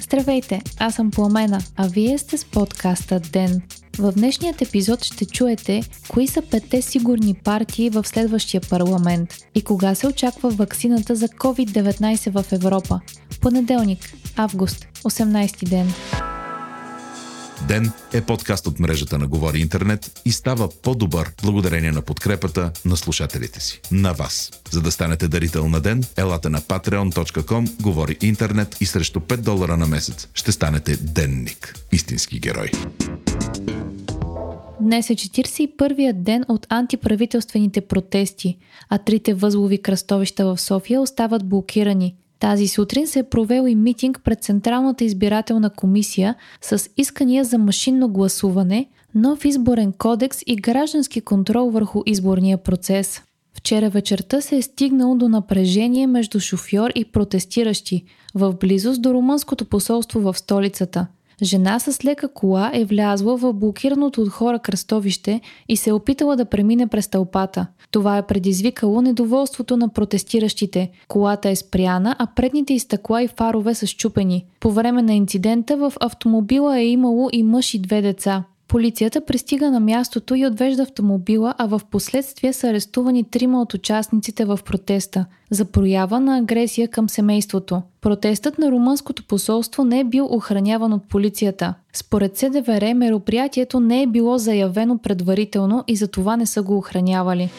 Здравейте, аз съм Пламена, а вие сте с подкаста ДЕН. В днешният епизод ще чуете кои са петте сигурни партии в следващия парламент и кога се очаква ваксината за COVID-19 в Европа. Понеделник, август, 18 ден. Ден е подкаст от мрежата на Говори Интернет и става по-добър благодарение на подкрепата на слушателите си. На вас. За да станете дарител на Ден, елате на patreon.com, Говори Интернет и срещу 5 долара на месец ще станете денник. Истински герой. Днес е 41-ият ден от антиправителствените протести, а трите възлови кръстовища в София остават блокирани – тази сутрин се е провел и митинг пред Централната избирателна комисия с искания за машинно гласуване, нов изборен кодекс и граждански контрол върху изборния процес. Вчера вечерта се е стигнало до напрежение между шофьор и протестиращи в близост до румънското посолство в столицата. Жена с лека кола е влязла в блокираното от хора кръстовище и се е опитала да премине през тълпата. Това е предизвикало недоволството на протестиращите. Колата е спряна, а предните изтъкла и фарове са щупени. По време на инцидента в автомобила е имало и мъж и две деца. Полицията пристига на мястото и отвежда автомобила, а в последствие са арестувани трима от участниците в протеста за проява на агресия към семейството. Протестът на румънското посолство не е бил охраняван от полицията. Според СДВР мероприятието не е било заявено предварително и за това не са го охранявали.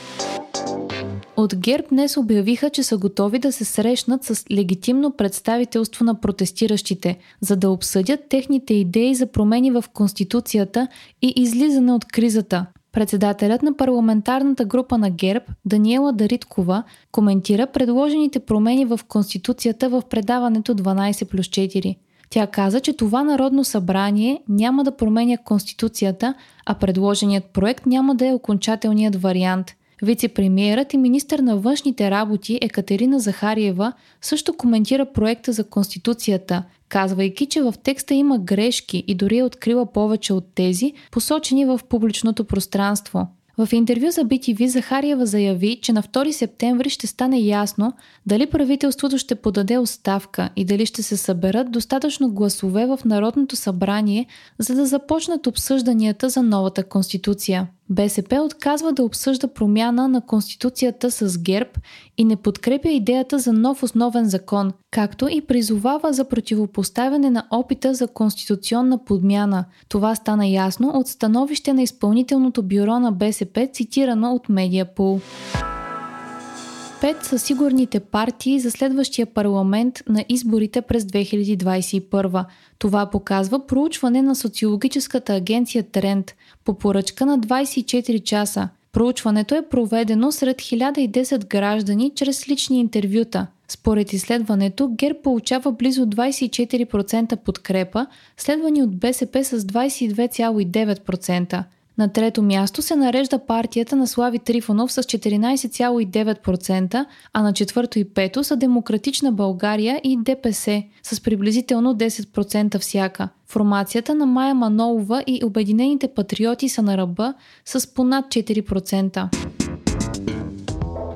От ГЕРБ днес обявиха, че са готови да се срещнат с легитимно представителство на протестиращите, за да обсъдят техните идеи за промени в Конституцията и излизане от кризата. Председателят на парламентарната група на ГЕРБ, Даниела Дариткова, коментира предложените промени в Конституцията в предаването 12 плюс 4. Тя каза, че това Народно събрание няма да променя Конституцията, а предложеният проект няма да е окончателният вариант – Вице-премьерът и министър на външните работи Екатерина Захариева също коментира проекта за Конституцията, казвайки, че в текста има грешки и дори е открила повече от тези, посочени в публичното пространство. В интервю за BTV Захариева заяви, че на 2 септември ще стане ясно дали правителството ще подаде оставка и дали ще се съберат достатъчно гласове в Народното събрание, за да започнат обсъжданията за новата конституция. БСП отказва да обсъжда промяна на Конституцията с ГЕРБ и не подкрепя идеята за нов основен закон, както и призовава за противопоставяне на опита за конституционна подмяна. Това стана ясно от становище на изпълнителното бюро на БСП, цитирано от Медиапул. Пет са сигурните партии за следващия парламент на изборите през 2021. Това показва проучване на социологическата агенция Тренд по поръчка на 24 часа. Проучването е проведено сред 1010 граждани чрез лични интервюта. Според изследването, ГЕРБ получава близо 24% подкрепа, следвани от БСП с 22,9%. На трето място се нарежда партията на Слави Трифонов с 14,9%, а на четвърто и пето са Демократична България и ДПС с приблизително 10% всяка. Формацията на Майя Манолова и Обединените патриоти са на ръба с понад 4%.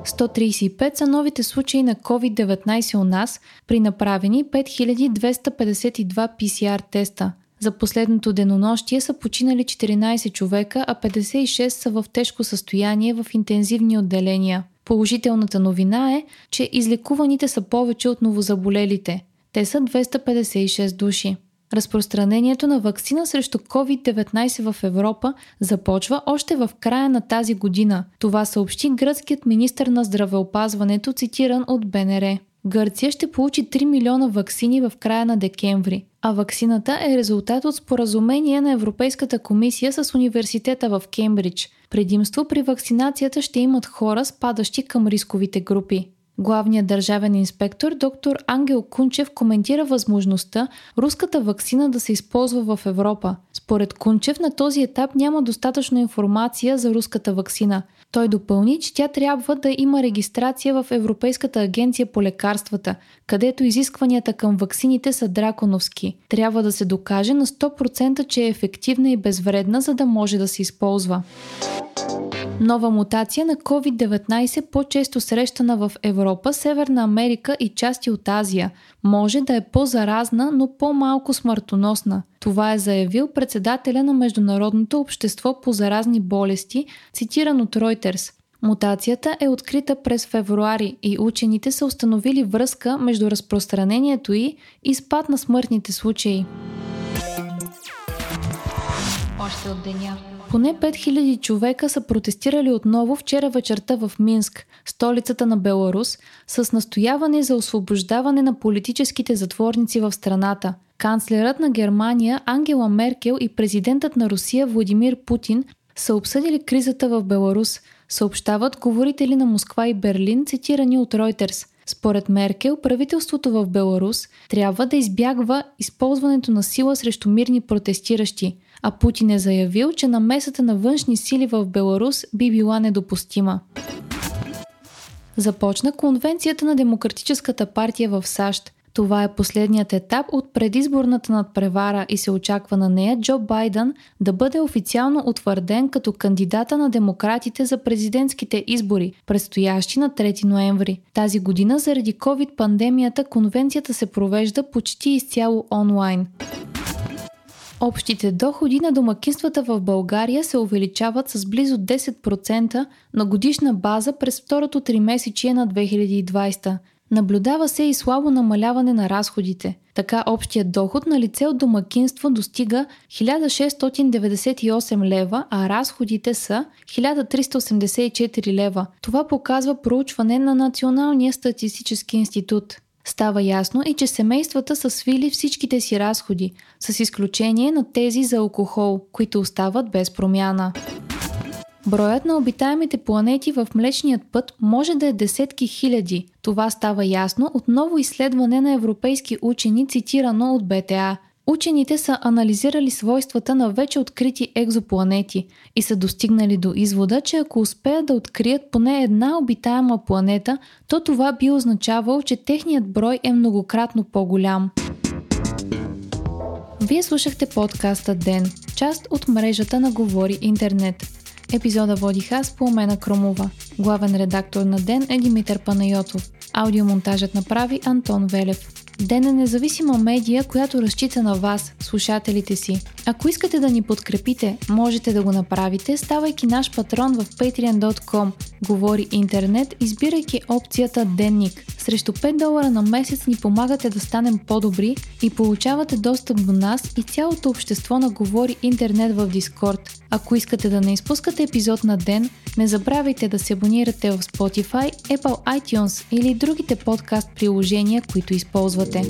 135 са новите случаи на COVID-19 у нас при направени 5252 PCR теста. За последното денонощие са починали 14 човека, а 56 са в тежко състояние в интензивни отделения. Положителната новина е, че излекуваните са повече от новозаболелите. Те са 256 души. Разпространението на вакцина срещу COVID-19 в Европа започва още в края на тази година. Това съобщи гръцкият министр на здравеопазването, цитиран от БНР. Гърция ще получи 3 милиона вакцини в края на декември, а вакцината е резултат от споразумение на Европейската комисия с университета в Кембридж. Предимство при вакцинацията ще имат хора, спадащи към рисковите групи. Главният държавен инспектор доктор Ангел Кунчев коментира възможността руската вакцина да се използва в Европа. Според Кунчев на този етап няма достатъчно информация за руската вакцина. Той допълни, че тя трябва да има регистрация в Европейската агенция по лекарствата, където изискванията към ваксините са драконовски. Трябва да се докаже на 100% че е ефективна и безвредна, за да може да се използва. Нова мутация на COVID-19, по-често срещана в Европа, Северна Америка и части от Азия. Може да е по-заразна, но по-малко смъртоносна. Това е заявил председателя на Международното общество по заразни болести, цитиран от Reuters. Мутацията е открита през февруари и учените са установили връзка между разпространението й и спад на смъртните случаи. Още от деня. Поне 5000 човека са протестирали отново вчера вечерта в Минск, столицата на Беларус, с настояване за освобождаване на политическите затворници в страната. Канцлерът на Германия Ангела Меркел и президентът на Русия Владимир Путин са обсъдили кризата в Беларус, съобщават говорители на Москва и Берлин, цитирани от Reuters. Според Меркел, правителството в Беларус трябва да избягва използването на сила срещу мирни протестиращи – а Путин е заявил, че намесата на външни сили в Беларус би била недопустима. Започна конвенцията на Демократическата партия в САЩ. Това е последният етап от предизборната надпревара и се очаква на нея Джо Байден да бъде официално утвърден като кандидата на демократите за президентските избори, предстоящи на 3 ноември. Тази година заради COVID-пандемията конвенцията се провежда почти изцяло онлайн. Общите доходи на домакинствата в България се увеличават с близо 10% на годишна база през второто три месечие на 2020. Наблюдава се и слабо намаляване на разходите. Така общият доход на лице от домакинство достига 1698 лева, а разходите са 1384 лева. Това показва проучване на Националния статистически институт. Става ясно и че семействата са свили всичките си разходи, с изключение на тези за алкохол, които остават без промяна. Броят на обитаемите планети в Млечният път може да е десетки хиляди. Това става ясно от ново изследване на европейски учени, цитирано от БТА – Учените са анализирали свойствата на вече открити екзопланети и са достигнали до извода, че ако успеят да открият поне една обитаема планета, то това би означавало, че техният брой е многократно по-голям. Вие слушахте подкаста Ден, част от мрежата на Говори Интернет. Епизода водих аз по Омена Кромова. Главен редактор на Ден е Димитър Панайотов. Аудиомонтажът направи Антон Велев. Ден е независима медия, която разчита на вас, слушателите си. Ако искате да ни подкрепите, можете да го направите, ставайки наш патрон в patreon.com. Говори интернет, избирайки опцията Денник. Срещу 5 долара на месец ни помагате да станем по-добри и получавате достъп до нас и цялото общество на Говори интернет в Дискорд. Ако искате да не изпускате епизод на ден, не забравяйте да се абонирате в Spotify, Apple iTunes или другите подкаст приложения, които използвате.